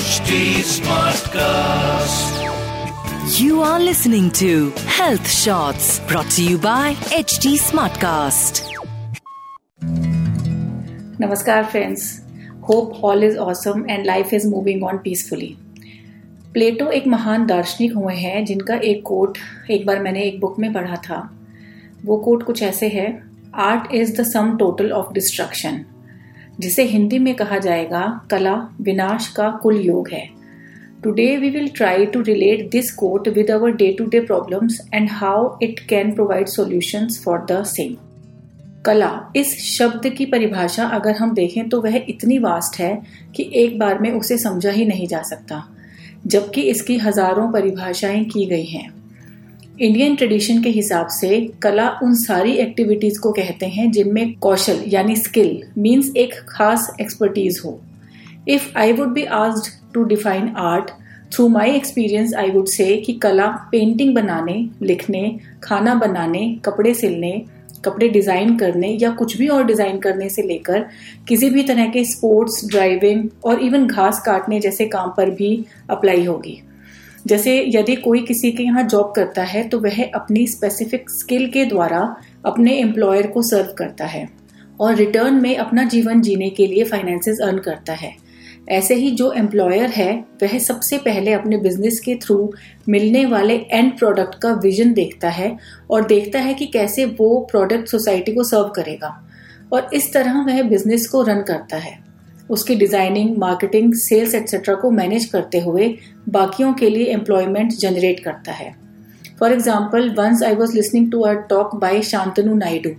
HD Smartcast. You are listening to Health Shots brought to you by HT Smartcast. Namaskar, friends. Hope all is awesome and life is moving on peacefully. Plato एक महान दार्शनिक हुए हैं जिनका एक coat एक बार मैंने एक बुक में पढ़ा था वो कोट कुछ ऐसे है art is the sum total of destruction जिसे हिंदी में कहा जाएगा कला विनाश का कुल योग है। Today we will try to relate this quote with our day to day problems and how it can provide solutions for the same कला, इस शब्द की परिभाषा अगर हम देखें तो वह इतनी वास्ट है कि एक बार में उसे समझा ही नहीं जा सकता, जबकि इसकी हज़ारों परिभाषाएँ की गई हैं। इंडियन ट्रेडिशन के हिसाब से कला उन सारी एक्टिविटीज़ को कहते हैं जिनमें कौशल यानी स्किल मीन्स एक खास एक्सपर्टीज हो। If I would be asked to define art through my experience I would say कि कला पेंटिंग बनाने, लिखने, खाना बनाने, कपड़े सिलने, कपड़े डिज़ाइन करने या कुछ भी और डिज़ाइन करने से लेकर किसी भी तरह के स्पोर्ट्स ड्राइविंग और इवन घास काटने जैसे काम पर भी अप्लाई होगी। जैसे यदि कोई किसी के यहाँ जॉब करता है तो वह अपनी स्पेसिफिक स्किल के द्वारा अपने एम्प्लॉयर को सर्व करता है और रिटर्न में अपना जीवन जीने के लिए फाइनेंसेस अर्न करता है। ऐसे ही जो एम्प्लॉयर है, वह सबसे पहले अपने बिज़नेस के थ्रू मिलने वाले एंड प्रोडक्ट का विजन देखता है और देखता है कि कैसे वो प्रोडक्ट सोसाइटी को सर्व करेगा। और इस तरह वह बिज़नेस को रन करता है। उसकी डिज़ाइनिंग मार्केटिंग सेल्स एक्सेट्रा को मैनेज करते हुए बाकियों के लिए एम्प्लॉयमेंट जनरेट करता है। For example once I was listening to a talk by Shantanu Naidu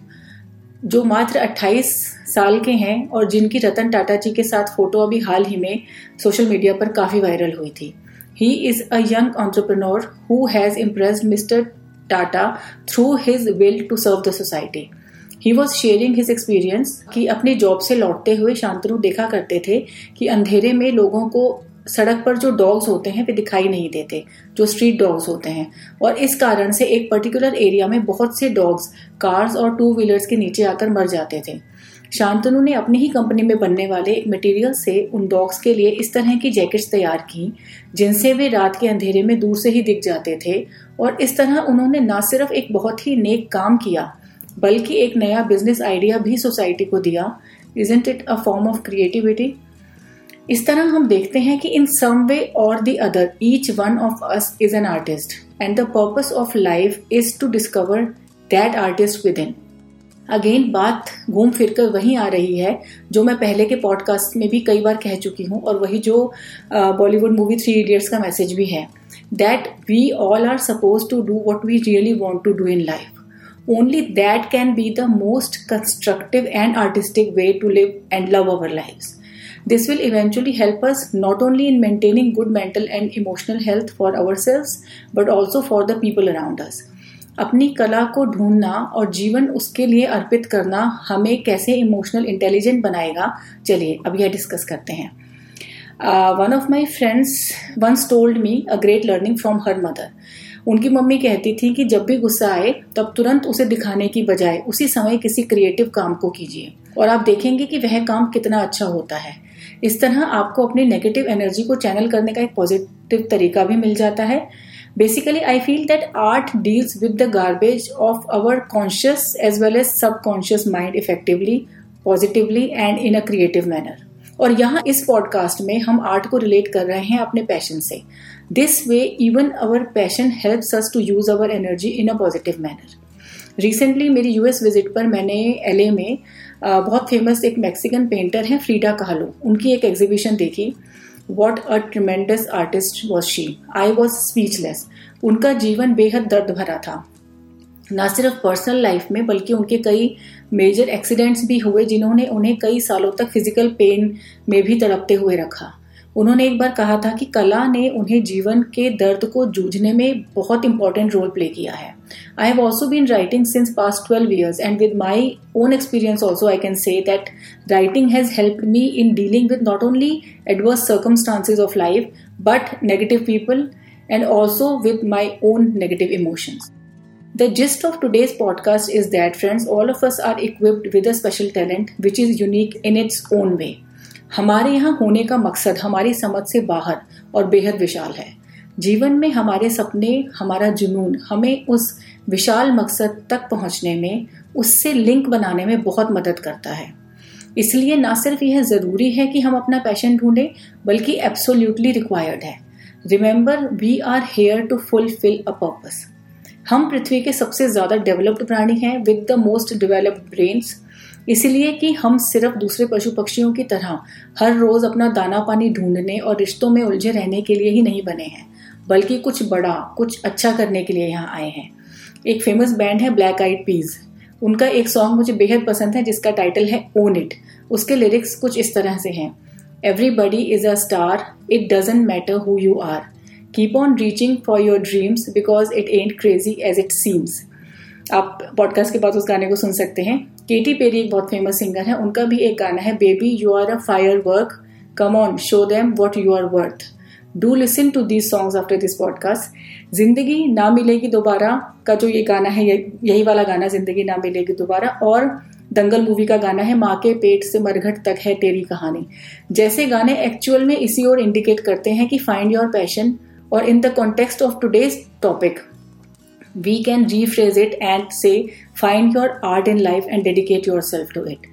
जो मात्र 28 साल के हैं और जिनकी रतन टाटा जी के साथ फ़ोटो अभी हाल ही में सोशल मीडिया पर काफ़ी वायरल हुई थी। He is a young entrepreneur who has impressed mister Tata through his will to serve the society he was sharing his experience कि अपनी जॉब से लौटते हुए शांतनु देखा करते थे कि अंधेरे में लोगों को सड़क पर जो डॉग्स होते हैं, वे दिखाई नहीं देते, जो स्ट्रीट डॉग्स होते हैं। और इस कारण से एक पर्टिकुलर एरिया में बहुत से डॉग्स कार्स और टू व्हीलर्स के नीचे आकर मर जाते थे। शांतनु ने अपनी ही कंपनी में बनने वाले मटेरियल से उन डॉग्स के लिए इस तरह की जैकेट्स तैयार की, जिनसे वे रात के अंधेरे में दूर से ही दिख जाते थे। और इस तरह उन्होंने न सिर्फ़ एक बहुत ही नेक काम किया बल्कि एक नया बिज़नेस आइडिया भी सोसाइटी को दिया। Isn't it a form of creativity इस तरह हम देखते हैं कि in some way or the other each one of us is an artist and the purpose of life is to discover that artist within again बात घूम फिर कर वहीं आ रही है, जो मैं पहले के पॉडकास्ट में भी कई बार कह चुकी हूँ, और वही जो बॉलीवुड मूवी थ्री इडियट्स का मैसेज भी है that we all are suppose to do what we really want to do in life only that can be the most constructive and artistic way to live and love our lives. This will eventually help us not only in maintaining good mental and emotional health for ourselves but also for the people around us. अपनी कला को ढूंढना और जीवन उसके लिए अर्पित करना हमें कैसे इमोशनल इंटेलिजेंट बनाएगा चलिए अब यह डिस्कस करते हैं one of my friends once told me a great learning from her mother उनकी मम्मी कहती थी कि जब भी गुस्सा आए, तब तुरंत उसे दिखाने की बजाय उसी समय किसी क्रिएटिव काम को कीजिए। और आप देखेंगे कि वह काम कितना अच्छा होता है। इस तरह आपको अपनी नेगेटिव एनर्जी को चैनल करने का एक पॉजिटिव तरीका भी मिल जाता है। Basically I feel that art deals with the garbage of our conscious as well as subconscious mind effectively positively and in a creative manner और यहाँ इस पॉडकास्ट में हम आर्ट को रिलेट कर रहे हैं अपने पैशन से। This way even our passion help us to use our energy in a positive manner recently मेरी यूएस विज़िट पर मैंने एलए में बहुत फ़ेमस एक मैक्सिकन पेंटर हैं फ्रीडा कहलो उनकी एक एग्जीबिशन देखी। What a tremendous artist was she I was speechless उनका जीवन बेहद दर्द भरा था। ना सिर्फ़ पर्सनल लाइफ में, बल्कि उनके कई मेजर एक्सीडेंट्स भी हुए जिन्होंने उन्हें कई सालों तक फ़िज़िकल पेन में भी तड़पते हुए रखा उन्होंने एक बार कहा था कि कला ने उन्हें जीवन के दर्द को जूझने में बहुत इंपॉर्टेंट रोल प्ले किया है I have also been writing since past twelve years and with my own experience also I can say that writing has help me in dealing with not only adverse circumstances of life but negative people and also with my own negative emotions. The gist of today's podcast is that, friends, all of us are equipped with a special talent which is unique in its own way. हमारे यहाँ होने का मकसद हमारी समझ से बाहर और बेहद विशाल है। जीवन में हमारे सपने हमारा जुनून हमें उस विशाल मकसद तक पहुँचने में उससे लिंक बनाने में बहुत मदद करता है। इसलिए ना सिर्फ़ यह ज़रूरी है कि हम अपना पैशन ढूंढें बल्कि एब्सोल्यूटली रिक्वायर्ड है। Remember we are here to fulfil a purpose हम पृथ्वी के सबसे ज़्यादा डेवलप्ड प्राणी हैं with the most developed brains इसलिए कि हम सिर्फ़ दूसरे पशु पक्षियों की तरह हर रोज अपना दाना पानी ढूँढने और रिश्तों में उलझे रहने के लिए ही नहीं बने हैं, बल्कि कुछ बड़ा, कुछ अच्छा करने के लिए यहाँ आए हैं। एक फ़ेमस बैंड है ब्लैक आइड पीज उनका एक सॉन्ग मुझे बेहद पसंद है, जिसका टाइटल है ओन इट उसके लिरिक्स कुछ इस तरह से हैं। Everybody is a star it doesn't matter who you are keep on reaching for your dreams because it ain't crazy as it seems आप पॉडकास्ट के बाद उस गाने को सुन सकते हैं। केटी पेरी एक बहुत फ़ेमस सिंगर है। उनका भी एक गाना है baby you are a firework come on show them what you are worth do listen to these songs after this podcast ज़िंदगी ना मिलेगी दोबारा का जो ये गाना है, यही वाला गाना, ज़िंदगी ना मिलेगी दोबारा और दंगल मूवी का गाना है, माँ के पेट से मरघट तक है तेरी कहानी. जैसे गाने एक्चुअल में इसी ओर इंडिकेट करते हैं कि फाइंड योर पैशन और in the context of today's topic we can rephrase it and say find your art in life and dedicate yourself to it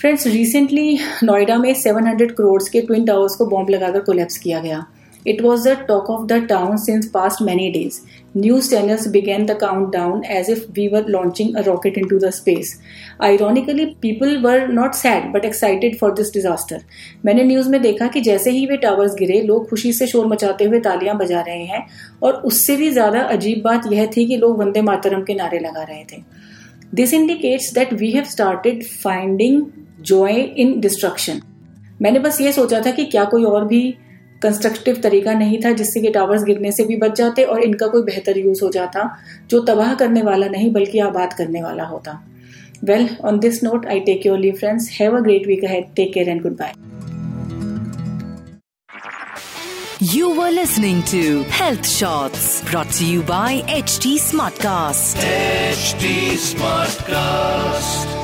friends recently Noida में 700 करोड़ के ट्विन टावर्स को bomb लगाकर collapse किया गया। It was the talk of the town since past many days. News channels began the countdown as if we were launching a rocket into the space. Ironically, people were not sad but excited for this disaster. मैंने news में देखा कि जैसे ही वे towers गिरे लोग खुशी से शोर मचाते हुए तालियाँ बजा रहे हैं और उससे भी ज़्यादा अजीब बात यह थी कि लोग वंदे मातरम के नारे लगा रहे थे this indicates that we have started finding joy in destruction मैंने बस ये सोचा था कि क्या कोई और भी कंस्ट्रक्टिव तरीका नहीं था जिससे कि टावर्स गिरने से भी बच जाते और इनका कोई बेहतर यूज़ हो जाता जो तबाह करने वाला नहीं बल्कि आबाद करने वाला होता well on this note I take your leave friends have a great week ahead take care and goodbye You were listening to Health Shots brought to you by HT Smartcast. HT Smartcast.